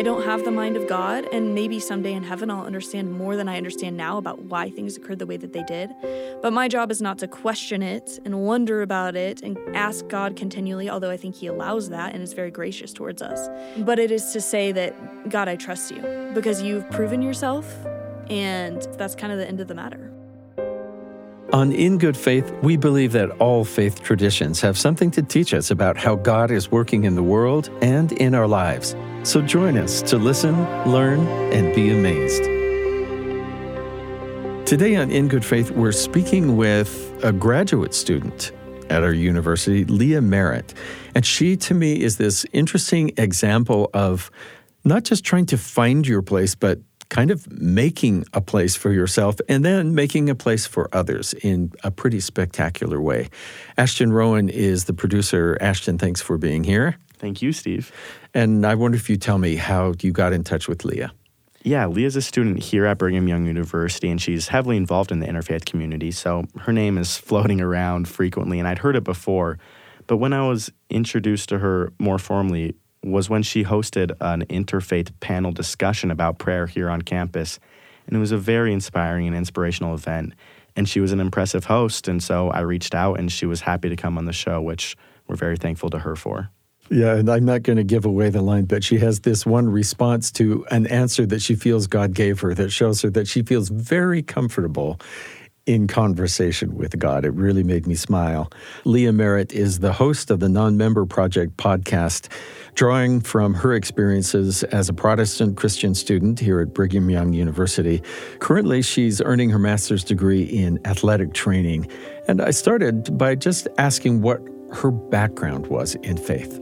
I don't have the mind of God, and maybe someday in heaven I'll understand more than I understand now about why things occurred the way that they did. But my job is not to question it and wonder about it and ask God continually, although I think He allows that and is very gracious towards us. But it is to say that, God, I trust you because you've proven yourself, and that's kind of the end of the matter. On In Good Faith, we believe that all faith traditions have something to teach us about how God is working in the world and in our lives. So join us to listen, learn, and be amazed. Today on In Good Faith, we're speaking with a graduate student at our university, Leah Marett. And she, to me, is this interesting example of not just trying to find your place, but kind of making a place for yourself and then making a place for others in a pretty spectacular way. Ashton Rowan is the producer. Ashton, thanks for being here. Thank you, Steve. And I wonder if you tell me how you got in touch with Leah. Yeah, Leah's a student here at Brigham Young University, and she's heavily involved in the interfaith community. So her name is floating around frequently, and I'd heard it before. But when I was introduced to her more formally, was when she hosted an interfaith panel discussion about prayer here on campus. And it was a very inspiring and inspirational event. And she was an impressive host. And so I reached out and she was happy to come on the show, which we're very thankful to her for. Yeah, and I'm not going to give away the line, but she has this one response to an answer that she feels God gave her that shows her that she feels very comfortable in conversation with God. It really made me smile. Leah Marett is the host of the Non Member Project podcast, drawing from her experiences as a Protestant Christian student here at Brigham Young University. Currently, she's earning her master's degree in athletic training. And I started by just asking what her background was in faith.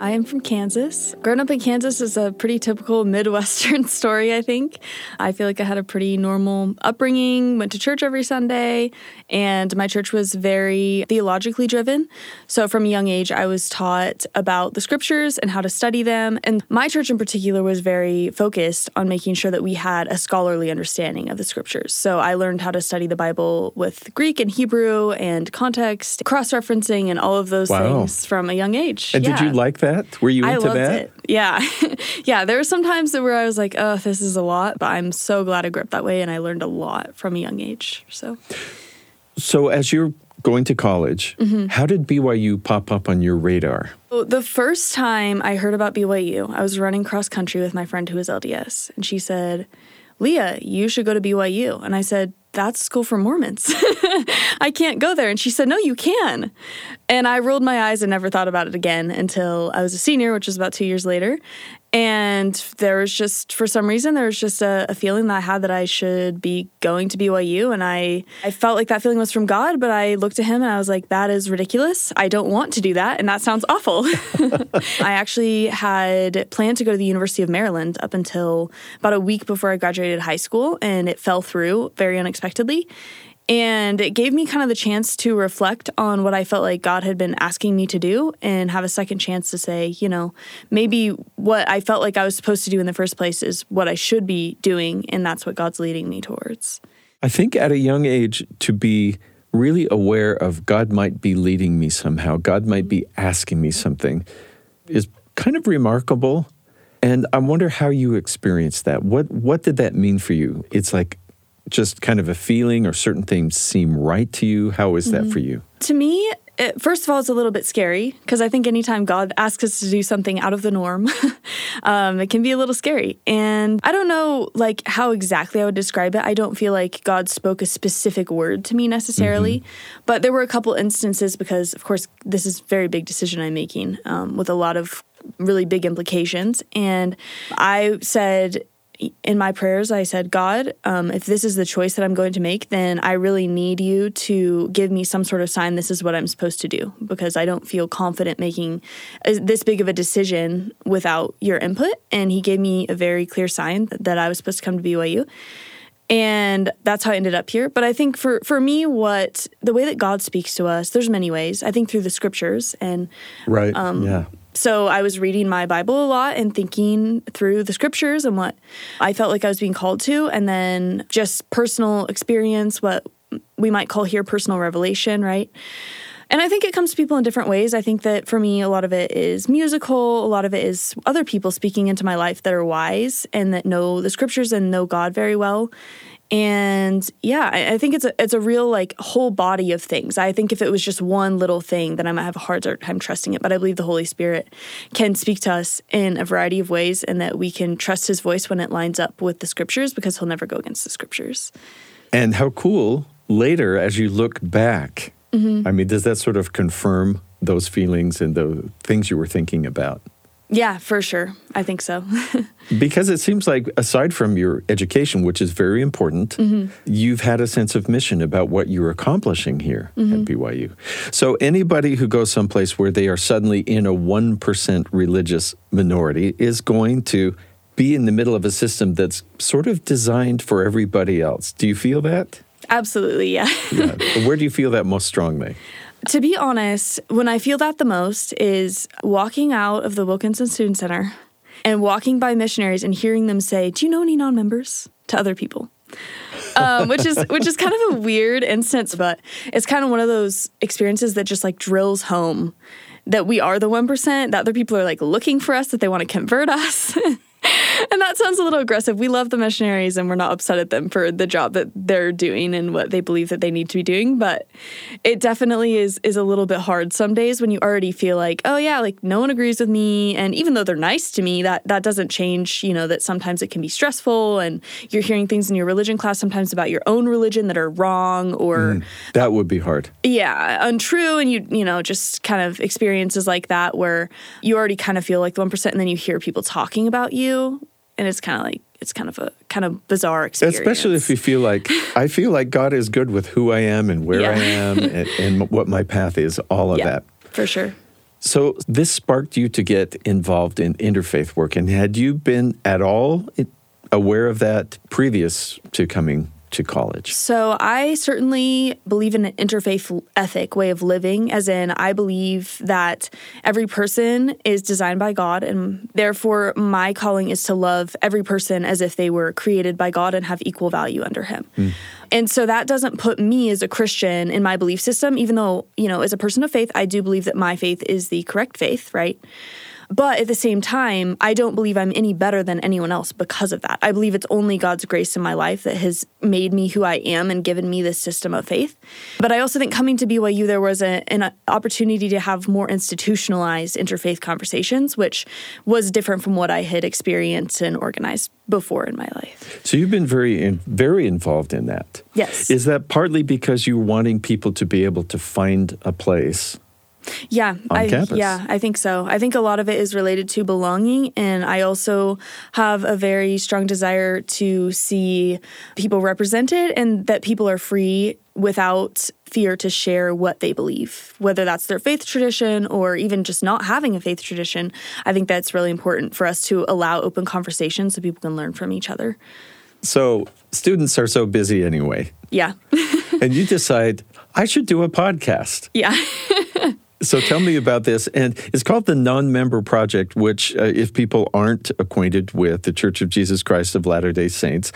I am from Kansas. Growing up in Kansas is a pretty typical Midwestern story, I think. I feel like I had a pretty normal upbringing, went to church every Sunday, and my church was very theologically driven. So from a young age, I was taught about the scriptures and how to study them. And my church in particular was very focused on making sure that we had a scholarly understanding of the scriptures. So I learned how to study the Bible with Greek and Hebrew and context, cross referencing, and all of those wow. things from a young age. And yeah. did you like that? That? Were you into that? It. Yeah. yeah. There were some times where I was like, oh, this is a lot, but I'm so glad I grew up that way and I learned a lot from a young age. So, so as you're going to college, mm-hmm. how did BYU pop up on your radar? Well, the first time I heard about BYU, I was running cross country with my friend who was LDS, and she said, Leah, you should go to BYU. And I said, that's school for Mormons. I can't go there. And she said, No, you can. And I rolled my eyes and never thought about it again until I was a senior, which was about two years later. And there was just, for some reason, there was just a, a, feeling that I had that I should be going to BYU. And I, I felt like that feeling was from God, but I looked at him and I was like, that is ridiculous. I don't want to do that. And that sounds awful. I actually had planned to go to the University of Maryland up until about a week before I graduated high school, and it fell through very unexpectedly. And it gave me kind of the chance to reflect on what I felt like God had been asking me to do and have a second chance to say, you know, maybe what I felt like I was supposed to do in the first place is what I should be doing. And that's what God's leading me towards. I think at a young age, to be really aware of God might be leading me somehow, God might be asking me something, is kind of remarkable. And I wonder how you experienced that. What what did that mean for you? It's like just kind of a feeling or certain things seem right to you? How is that mm-hmm. for you? To me, it, first of all, it's a little bit scary because I think anytime God asks us to do something out of the norm, um, it can be a little scary. And I don't know like how exactly I would describe it. I don't feel like God spoke a specific word to me necessarily, mm-hmm. but there were a couple instances because, of course, this is a very big decision I'm making um, with a lot of really big implications. And I said, in my prayers, I said, God, um, if this is the choice that I'm going to make, then I really need you to give me some sort of sign this is what I'm supposed to do because I don't feel confident making this big of a decision without your input. And he gave me a very clear sign that I was supposed to come to BYU. And that's how I ended up here. But I think for, for me, what the way that God speaks to us, there's many ways. I think through the scriptures and right, um, yeah so I was reading my Bible a lot and thinking through the scriptures and what I felt like I was being called to, and then just personal experience, what we might call here personal revelation, right? And I think it comes to people in different ways. I think that for me, a lot of it is musical, a lot of it is other people speaking into my life that are wise and that know the scriptures and know God very well. And yeah, I, I think it's a it's a real like whole body of things. I think if it was just one little thing, then I might have a harder time trusting it. But I believe the Holy Spirit can speak to us in a variety of ways, and that we can trust His voice when it lines up with the Scriptures, because He'll never go against the Scriptures. And how cool later as you look back. Mm-hmm. I mean, does that sort of confirm those feelings and the things you were thinking about? Yeah, for sure. I think so. Because it seems like, aside from your education, which is very important, mm-hmm. you've had a sense of mission about what you're accomplishing here at mm-hmm. BYU. So, anybody who goes someplace where they are suddenly in a 1% religious minority is going to be in the middle of a system that's sort of designed for everybody else. Do you feel that? Absolutely, yeah. Yeah. Where do you feel that most strongly? To be honest, when I feel that the most is walking out of the Wilkinson Student Center and walking by missionaries and hearing them say, "Do you know any non-members?" to other people. um, which is which is kind of a weird instance, but it's kind of one of those experiences that just like drills home that we are the one percent. That other people are like looking for us, that they want to convert us. and that sounds a little aggressive. We love the missionaries and we're not upset at them for the job that they're doing and what they believe that they need to be doing, but it definitely is is a little bit hard some days when you already feel like, oh yeah, like no one agrees with me and even though they're nice to me, that that doesn't change, you know, that sometimes it can be stressful and you're hearing things in your religion class sometimes about your own religion that are wrong or mm-hmm. That would be hard. yeah untrue and you you know just kind of experiences like that where you already kind of feel like the 1% and then you hear people talking about you and it's kind of like it's kind of a kind of bizarre experience Especially if you feel like I feel like God is good with who I am and where Yeah. I am and, and what my path is, all of yeah that. for sure So this sparked you to get involved in interfaith work, and had you been at all aware of that previous to coming to college? So I certainly believe in an interfaith ethic way of living, as in I believe that every person is designed by God, and therefore my calling is to love every person as if they were created by God and have equal value under Him. Hmm. And so that doesn't put me as a Christian in my belief system, even though, you know, as a person of faith, I do believe that my faith is the correct faith, right? But at the same time, I don't believe I'm any better than anyone else because of that. I believe it's only God's grace in my life that has made me who I am and given me this system of faith. But I also think coming to BYU, there was a, an opportunity to have more institutionalized interfaith conversations, which was different from what I had experienced and organized before in my life. So you've been very in, very involved in that. Yes. Is that partly because you're wanting people to be able to find a place? Yeah, I, campus. yeah, I think so. I think a lot of it is related to belonging, and I also have a very strong desire to see people represented and that people are free without fear to share what they believe, whether that's their faith tradition or even just not having a faith tradition. I think that's really important for us to allow open conversations so people can learn from each other. So students are so busy anyway, Yeah, and you decide I should do a podcast. yeah. So tell me about this. And it's called the Non Member Project, which, uh, if people aren't acquainted with the Church of Jesus Christ of Latter day Saints,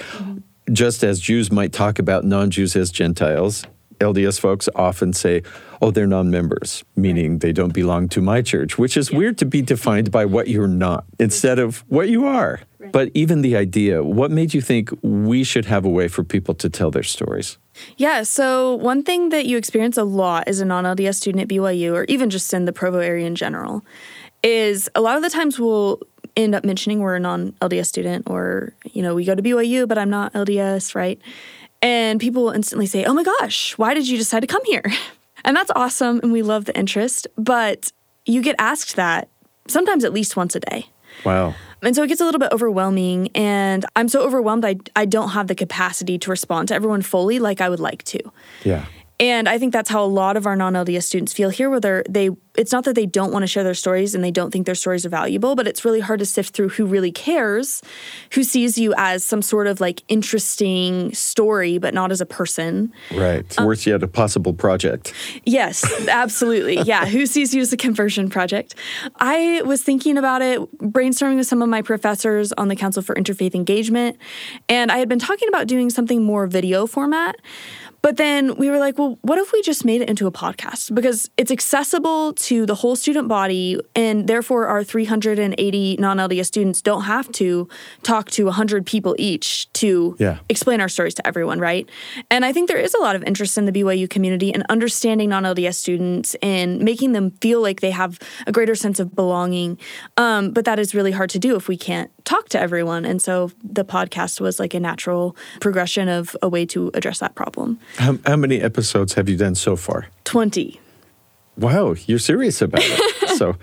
just as Jews might talk about non Jews as Gentiles, LDS folks often say, oh, they're non members, meaning they don't belong to my church, which is weird to be defined by what you're not instead of what you are. But even the idea, what made you think we should have a way for people to tell their stories? Yeah, so one thing that you experience a lot as a non LDS student at BYU, or even just in the Provo area in general, is a lot of the times we'll end up mentioning we're a non LDS student, or, you know, we go to BYU, but I'm not LDS, right? And people will instantly say, oh my gosh, why did you decide to come here? And that's awesome, and we love the interest, but you get asked that sometimes at least once a day. Wow. And so it gets a little bit overwhelming. And I'm so overwhelmed, I, I don't have the capacity to respond to everyone fully like I would like to. Yeah. And I think that's how a lot of our non-LDS students feel here, where they're, they it's not that they don't want to share their stories and they don't think their stories are valuable, but it's really hard to sift through who really cares, who sees you as some sort of like interesting story, but not as a person. Right. Worse yet, a possible project. Yes, absolutely. Yeah, who sees you as a conversion project? I was thinking about it, brainstorming with some of my professors on the Council for Interfaith Engagement, and I had been talking about doing something more video format. But then we were like, well, what if we just made it into a podcast? Because it's accessible to the whole student body, and therefore our 380 non LDS students don't have to talk to 100 people each to Yeah. explain our stories to everyone, right? And I think there is a lot of interest in the BYU community and understanding non LDS students and making them feel like they have a greater sense of belonging. Um, but that is really hard to do if we can't talk to everyone. And so the podcast was like a natural progression of a way to address that problem. How, how many episodes have you done so far? 20. Wow, you're serious about it. so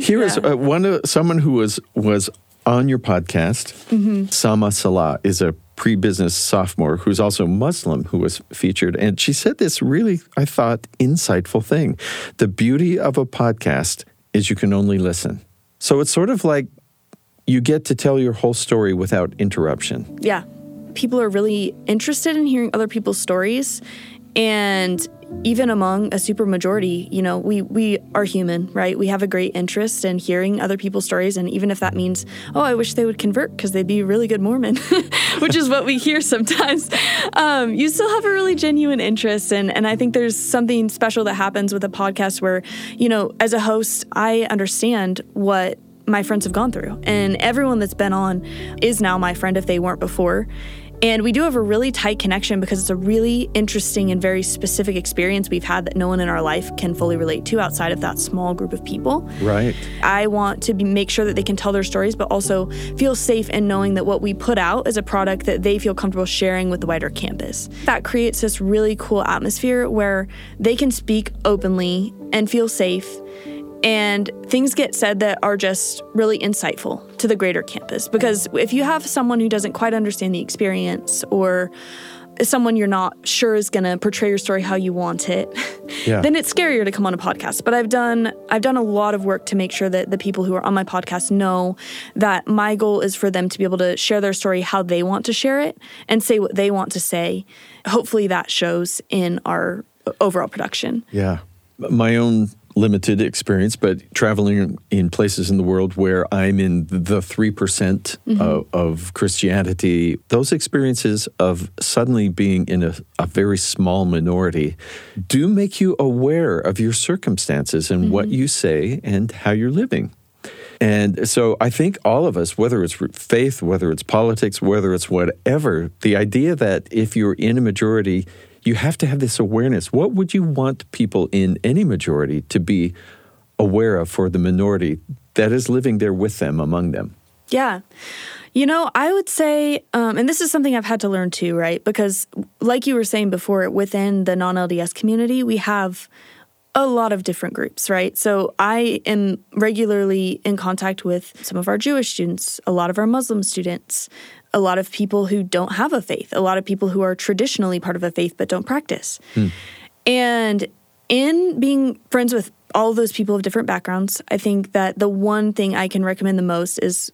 here is Yeah. uh, one of someone who was was on your podcast. Mm-hmm. Sama Salah is a pre-business sophomore who's also Muslim who was featured, and she said this really, I thought, insightful thing. The beauty of a podcast is you can only listen. So it's sort of like you get to tell your whole story without interruption. Yeah. People are really interested in hearing other people's stories. And even among a super majority, you know, we, we are human, right? We have a great interest in hearing other people's stories. And even if that means, oh, I wish they would convert because they'd be a really good Mormon, which is what we hear sometimes, um, you still have a really genuine interest. And, and I think there's something special that happens with a podcast where, you know, as a host, I understand what my friends have gone through. And everyone that's been on is now my friend if they weren't before. And we do have a really tight connection because it's a really interesting and very specific experience we've had that no one in our life can fully relate to outside of that small group of people. Right. I want to be, make sure that they can tell their stories, but also feel safe in knowing that what we put out is a product that they feel comfortable sharing with the wider campus. That creates this really cool atmosphere where they can speak openly and feel safe. And things get said that are just really insightful to the greater campus. Because if you have someone who doesn't quite understand the experience or someone you're not sure is going to portray your story how you want it, Yeah. then it's scarier to come on a podcast. But I've done I've done a lot of work to make sure that the people who are on my podcast know that my goal is for them to be able to share their story how they want to share it and say what they want to say. Hopefully that shows in our overall production. Yeah. My own limited experience, but traveling in places in the world where I'm in the 3% mm-hmm. of, of Christianity, those experiences of suddenly being in a, a very small minority do make you aware of your circumstances and what mm-hmm. you say and how you're living. And so I think all of us, whether it's faith, whether it's politics, whether it's whatever, the idea that if you're in a majority, you have to have this awareness. What would you want people in any majority to be aware of for the minority that is living there with them, among them? Yeah. You know, I would say, um, and this is something I've had to learn too, right? Because, like you were saying before, within the non LDS community, we have a lot of different groups, right? So I am regularly in contact with some of our Jewish students, a lot of our Muslim students, a lot of people who don't have a faith, a lot of people who are traditionally part of a faith but don't practice. Hmm. And in being friends with all of those people of different backgrounds, I think that the one thing I can recommend the most is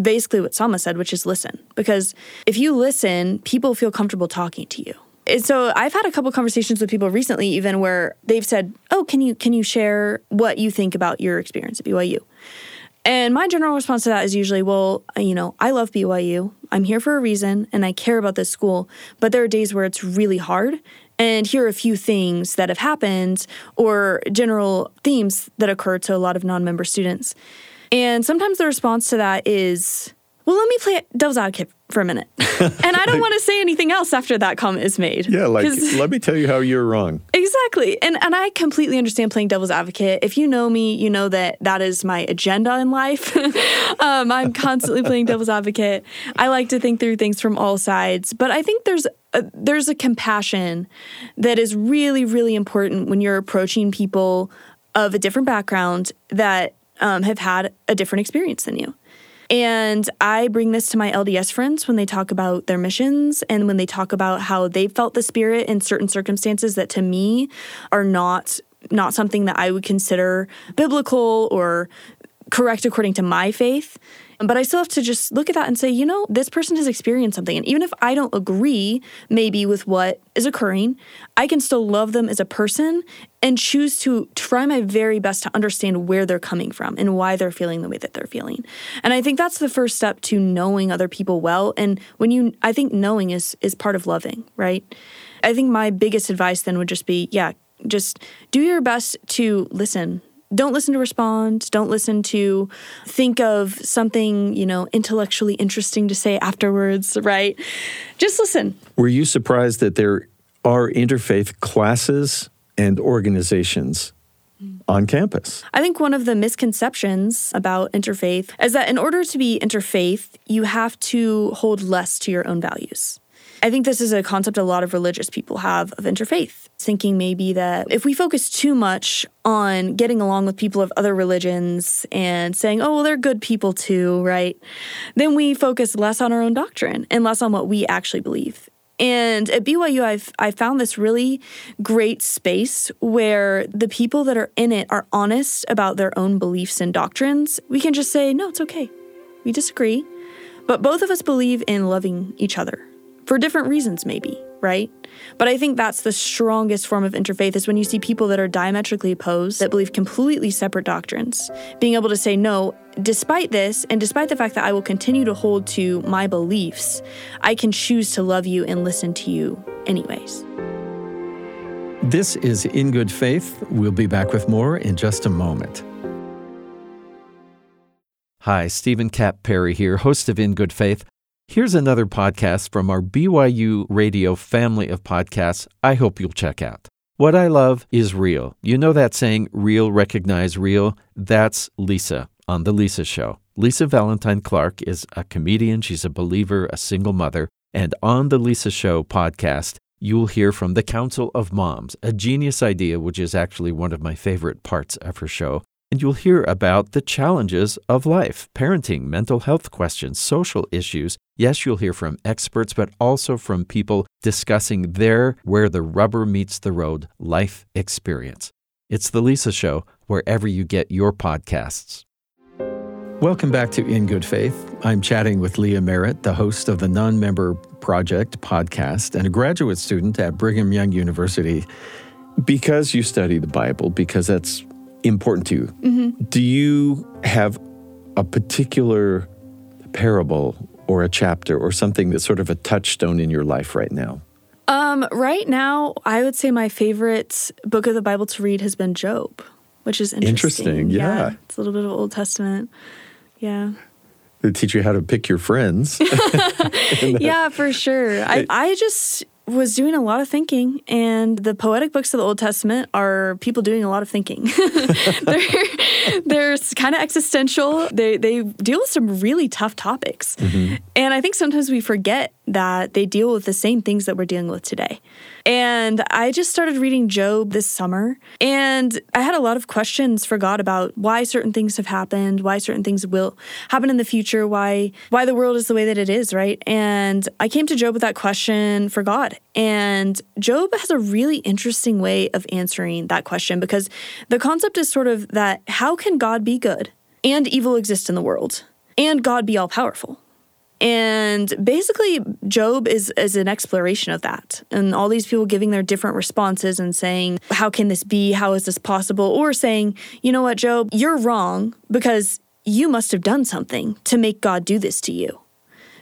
basically what Sama said, which is listen. Because if you listen, people feel comfortable talking to you. And so I've had a couple conversations with people recently, even where they've said, "Oh, can you can you share what you think about your experience at BYU?" And my general response to that is usually, "Well, you know, I love BYU. I'm here for a reason, and I care about this school. But there are days where it's really hard." And here are a few things that have happened, or general themes that occur to a lot of non-member students. And sometimes the response to that is, well, let me play devil's advocate for a minute. and I don't want to say anything else after that comment is made. Yeah, like, let me tell you how you're wrong. Exactly. And and I completely understand playing devil's advocate. If you know me, you know that that is my agenda in life. um, I'm constantly playing devil's advocate. I like to think through things from all sides, but I think there's a, there's a compassion that is really really important when you're approaching people of a different background that um, have had a different experience than you. And I bring this to my LDS friends when they talk about their missions and when they talk about how they felt the spirit in certain circumstances that to me are not not something that I would consider biblical or correct according to my faith. But I still have to just look at that and say, you know, this person has experienced something. And even if I don't agree maybe with what is occurring, I can still love them as a person and choose to try my very best to understand where they're coming from and why they're feeling the way that they're feeling. And I think that's the first step to knowing other people well. And when you, I think knowing is is part of loving, right? I think my biggest advice then would just be yeah, just do your best to listen. Don't listen to respond. Don't listen to think of something, you know, intellectually interesting to say afterwards, right? Just listen. Were you surprised that there are interfaith classes and organizations on campus. I think one of the misconceptions about interfaith is that in order to be interfaith, you have to hold less to your own values. I think this is a concept a lot of religious people have of interfaith, thinking maybe that if we focus too much on getting along with people of other religions and saying, oh, well, they're good people too, right? Then we focus less on our own doctrine and less on what we actually believe. And at BYU, I've I found this really great space where the people that are in it are honest about their own beliefs and doctrines. We can just say, no, it's okay. We disagree. But both of us believe in loving each other for different reasons, maybe, right? But I think that's the strongest form of interfaith is when you see people that are diametrically opposed, that believe completely separate doctrines, being able to say, no, despite this, and despite the fact that I will continue to hold to my beliefs, I can choose to love you and listen to you anyways. This is In Good Faith. We'll be back with more in just a moment. Hi, Steven Kapp Perry here, host of In Good Faith. Here's another podcast from our BYU Radio family of podcasts I hope you'll check out. What I love is real. You know that saying, real recognize real? That's Lisa on The Lisa Show. Lisa Valentine Clark is a comedian, she's a believer, a single mother. And on The Lisa Show podcast, you'll hear from the Council of Moms, a genius idea, which is actually one of my favorite parts of her show and you'll hear about the challenges of life parenting, mental health questions, social issues. Yes, you'll hear from experts, but also from people discussing their where the rubber meets the road life experience. It's The Lisa Show, wherever you get your podcasts. Welcome back to In Good Faith. I'm chatting with Leah Marett, the host of the Non Member Project podcast and a graduate student at Brigham Young University. Because you study the Bible, because that's important to you. Mm-hmm. Do you have a particular parable or a chapter or something that's sort of a touchstone in your life right now? Um, right now, I would say my favorite book of the Bible to read has been Job, which is interesting. Interesting, yeah. yeah it's a little bit of Old Testament. Yeah. They teach you how to pick your friends. yeah, for sure. I, I just was doing a lot of thinking, and the poetic books of the Old Testament are people doing a lot of thinking. they're they're kind of existential. They they deal with some really tough topics, mm-hmm. and I think sometimes we forget that they deal with the same things that we're dealing with today. And I just started reading Job this summer, and I had a lot of questions for God about why certain things have happened, why certain things will happen in the future, why why the world is the way that it is, right? And I came to Job with that question for God. And Job has a really interesting way of answering that question because the concept is sort of that how can God be good and evil exist in the world and God be all powerful? And basically, Job is, is an exploration of that. And all these people giving their different responses and saying, How can this be? How is this possible? Or saying, You know what, Job, you're wrong because you must have done something to make God do this to you.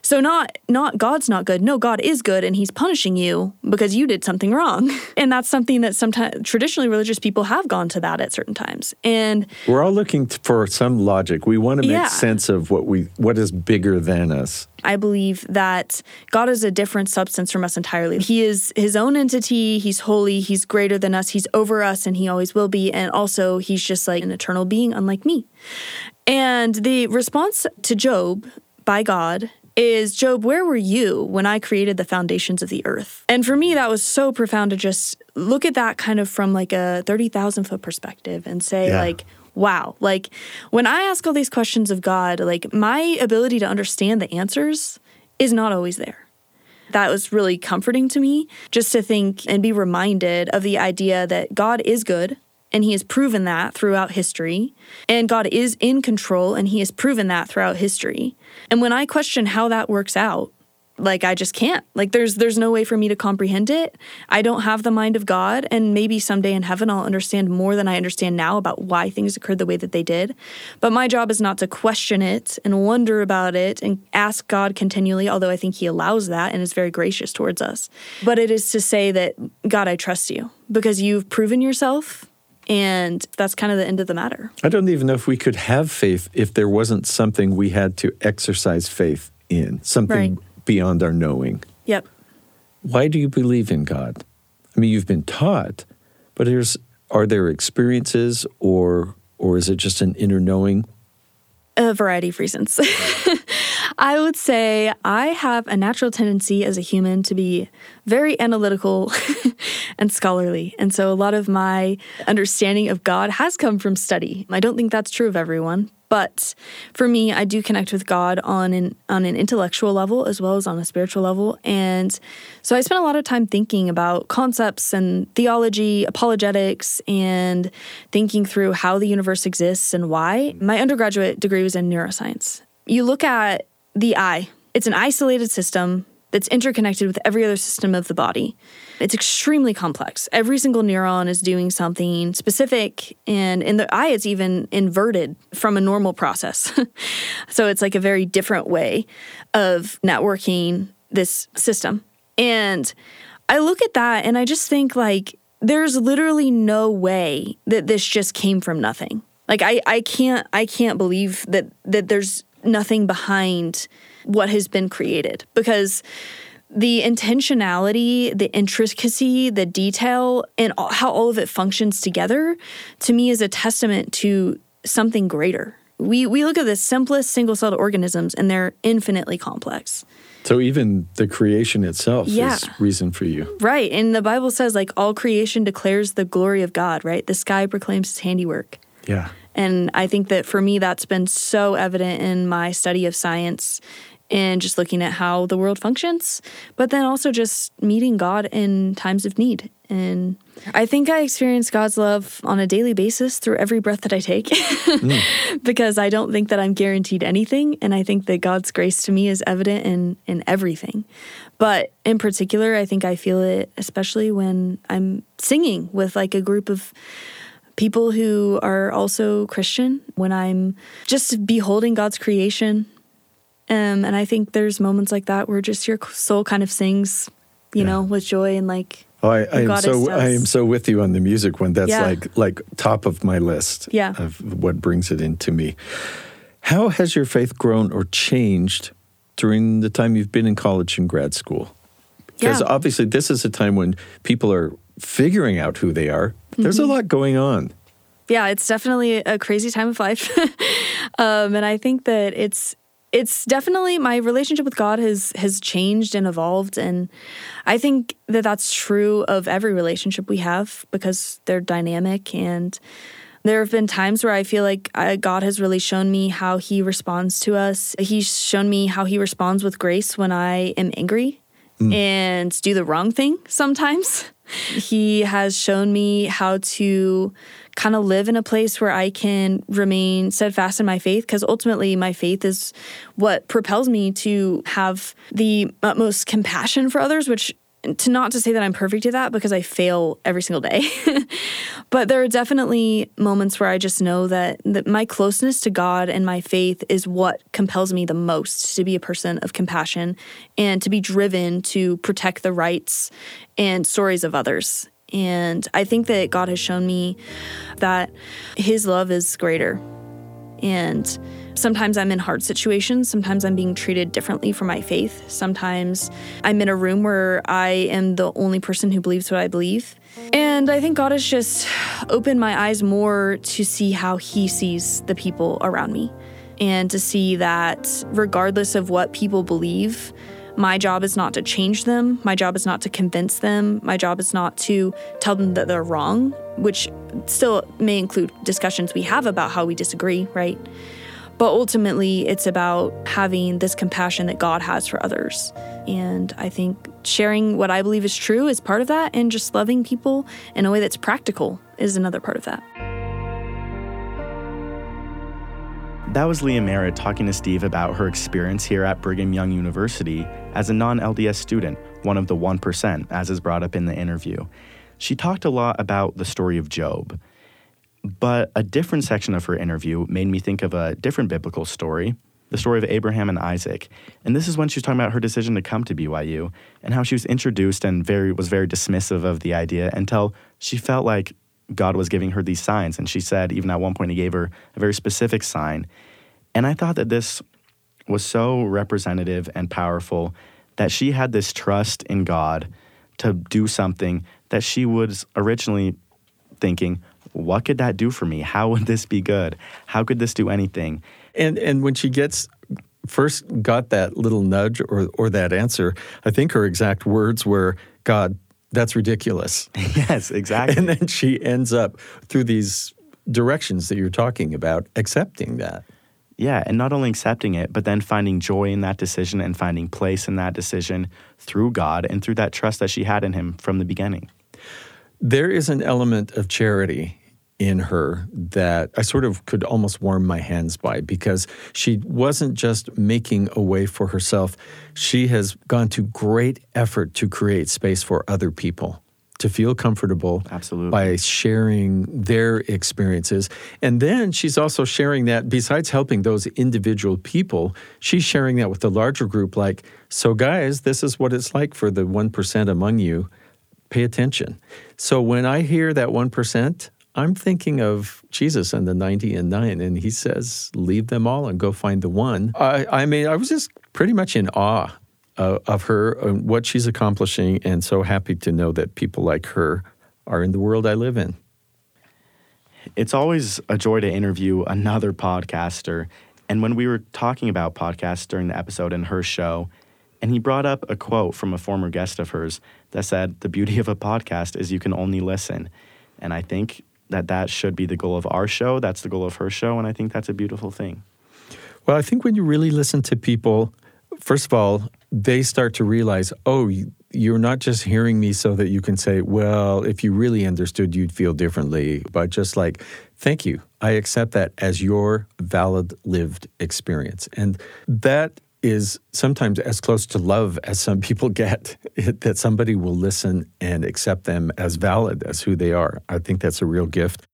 So not not God's not good. No, God is good and he's punishing you because you did something wrong. And that's something that sometimes traditionally religious people have gone to that at certain times. And we're all looking for some logic. We want to make yeah. sense of what we what is bigger than us. I believe that God is a different substance from us entirely. He is his own entity, he's holy, he's greater than us, he's over us and he always will be and also he's just like an eternal being unlike me. And the response to Job by God is Job, where were you when I created the foundations of the earth? And for me, that was so profound to just look at that kind of from like a 30,000 foot perspective and say, yeah. like, wow, like when I ask all these questions of God, like my ability to understand the answers is not always there. That was really comforting to me just to think and be reminded of the idea that God is good and he has proven that throughout history. And God is in control, and he has proven that throughout history. And when I question how that works out, like I just can't. Like there's there's no way for me to comprehend it. I don't have the mind of God and maybe someday in heaven I'll understand more than I understand now about why things occurred the way that they did. But my job is not to question it and wonder about it and ask God continually, although I think he allows that and is very gracious towards us. But it is to say that God, I trust you because you've proven yourself and that's kind of the end of the matter. I don't even know if we could have faith if there wasn't something we had to exercise faith in, something right beyond our knowing. Yep. Why do you believe in God? I mean, you've been taught, but here's are there experiences or or is it just an inner knowing? A variety of reasons. I would say I have a natural tendency as a human to be very analytical and scholarly. And so a lot of my understanding of God has come from study. I don't think that's true of everyone, but for me, I do connect with God on an on an intellectual level as well as on a spiritual level. And so I spent a lot of time thinking about concepts and theology, apologetics, and thinking through how the universe exists and why. My undergraduate degree was in neuroscience. You look at the eye, it's an isolated system that's interconnected with every other system of the body. It's extremely complex. Every single neuron is doing something specific, and in the eye, it's even inverted from a normal process. so it's like a very different way of networking this system. And I look at that and I just think, like, there's literally no way that this just came from nothing. Like I, I can't I can't believe that that there's nothing behind what has been created because the intentionality, the intricacy, the detail, and how all of it functions together to me is a testament to something greater. We, we look at the simplest single celled organisms and they're infinitely complex. So even the creation itself yeah. is reason for you. Right. And the Bible says like all creation declares the glory of God, right? The sky proclaims his handiwork. Yeah. And I think that for me that's been so evident in my study of science and just looking at how the world functions, but then also just meeting God in times of need. And I think I experience God's love on a daily basis through every breath that I take mm. because I don't think that I'm guaranteed anything. And I think that God's grace to me is evident in, in everything. But in particular, I think I feel it especially when I'm singing with like a group of people who are also Christian, when I'm just beholding God's creation um, and I think there's moments like that where just your soul kind of sings, you yeah. know, with joy and like. Oh, I, I am so I am so with you on the music one. That's yeah. like like top of my list. Yeah. Of what brings it into me. How has your faith grown or changed during the time you've been in college and grad school? Because yeah. obviously this is a time when people are figuring out who they are. There's mm-hmm. a lot going on. Yeah, it's definitely a crazy time of life. um, and I think that it's it's definitely my relationship with God has has changed and evolved and I think that that's true of every relationship we have because they're dynamic and there have been times where I feel like I, God has really shown me how he responds to us. He's shown me how he responds with grace when I am angry mm. and do the wrong thing sometimes. he has shown me how to kind of live in a place where I can remain steadfast in my faith because ultimately my faith is what propels me to have the utmost compassion for others, which to not to say that I'm perfect at that because I fail every single day. but there are definitely moments where I just know that, that my closeness to God and my faith is what compels me the most to be a person of compassion and to be driven to protect the rights and stories of others. And I think that God has shown me that His love is greater. And sometimes I'm in hard situations. Sometimes I'm being treated differently for my faith. Sometimes I'm in a room where I am the only person who believes what I believe. And I think God has just opened my eyes more to see how He sees the people around me and to see that regardless of what people believe, my job is not to change them. My job is not to convince them. My job is not to tell them that they're wrong, which still may include discussions we have about how we disagree, right? But ultimately, it's about having this compassion that God has for others. And I think sharing what I believe is true is part of that, and just loving people in a way that's practical is another part of that. That was Leah Marett talking to Steve about her experience here at Brigham Young University as a non LDS student, one of the 1%, as is brought up in the interview. She talked a lot about the story of Job. But a different section of her interview made me think of a different biblical story, the story of Abraham and Isaac. And this is when she was talking about her decision to come to BYU and how she was introduced and very was very dismissive of the idea until she felt like God was giving her these signs. And she said, even at one point, He gave her a very specific sign. And I thought that this was so representative and powerful that she had this trust in God to do something that she was originally thinking, what could that do for me? How would this be good? How could this do anything? And and when she gets first got that little nudge or or that answer, I think her exact words were, God, that's ridiculous. yes, exactly. And then she ends up through these directions that you're talking about, accepting that. Yeah, and not only accepting it, but then finding joy in that decision and finding place in that decision through God and through that trust that she had in Him from the beginning. There is an element of charity in her that I sort of could almost warm my hands by because she wasn't just making a way for herself. She has gone to great effort to create space for other people to feel comfortable Absolutely. by sharing their experiences. And then she's also sharing that, besides helping those individual people, she's sharing that with the larger group like, so guys, this is what it's like for the 1% among you. Pay attention. So when I hear that 1%, I'm thinking of Jesus and the 90 and 9, and he says, Leave them all and go find the one. I, I mean, I was just pretty much in awe uh, of her and what she's accomplishing, and so happy to know that people like her are in the world I live in. It's always a joy to interview another podcaster. And when we were talking about podcasts during the episode in her show, and he brought up a quote from a former guest of hers that said, The beauty of a podcast is you can only listen. And I think that that should be the goal of our show. That's the goal of her show. And I think that's a beautiful thing. Well, I think when you really listen to people, first of all, they start to realize, oh, you're not just hearing me so that you can say, well, if you really understood, you'd feel differently. But just like, thank you. I accept that as your valid lived experience. And that is sometimes as close to love as some people get that somebody will listen and accept them as valid as who they are. I think that's a real gift.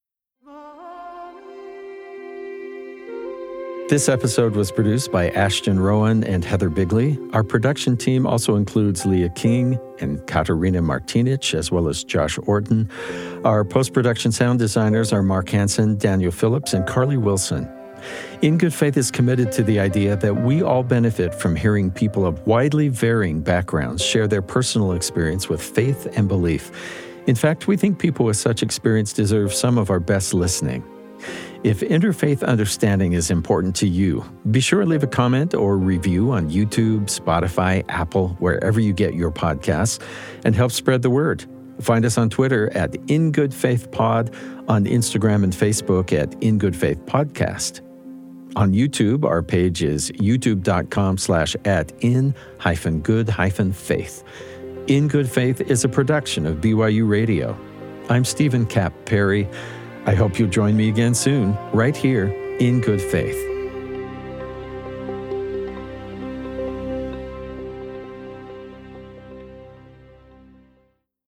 This episode was produced by Ashton Rowan and Heather Bigley. Our production team also includes Leah King and Katarina Martinich, as well as Josh Orton. Our post production sound designers are Mark Hansen, Daniel Phillips, and Carly Wilson. In Good Faith is committed to the idea that we all benefit from hearing people of widely varying backgrounds share their personal experience with faith and belief. In fact, we think people with such experience deserve some of our best listening. If interfaith understanding is important to you, be sure to leave a comment or review on YouTube, Spotify, Apple, wherever you get your podcasts, and help spread the word. Find us on Twitter at In Good Faith Pod, on Instagram and Facebook at In Good Faith Podcast. On YouTube, our page is youtube.com slash at in hyphen good hyphen faith. In Good Faith is a production of BYU Radio. I'm Steven Kapp Perry. I hope you'll join me again soon, right here in Good Faith.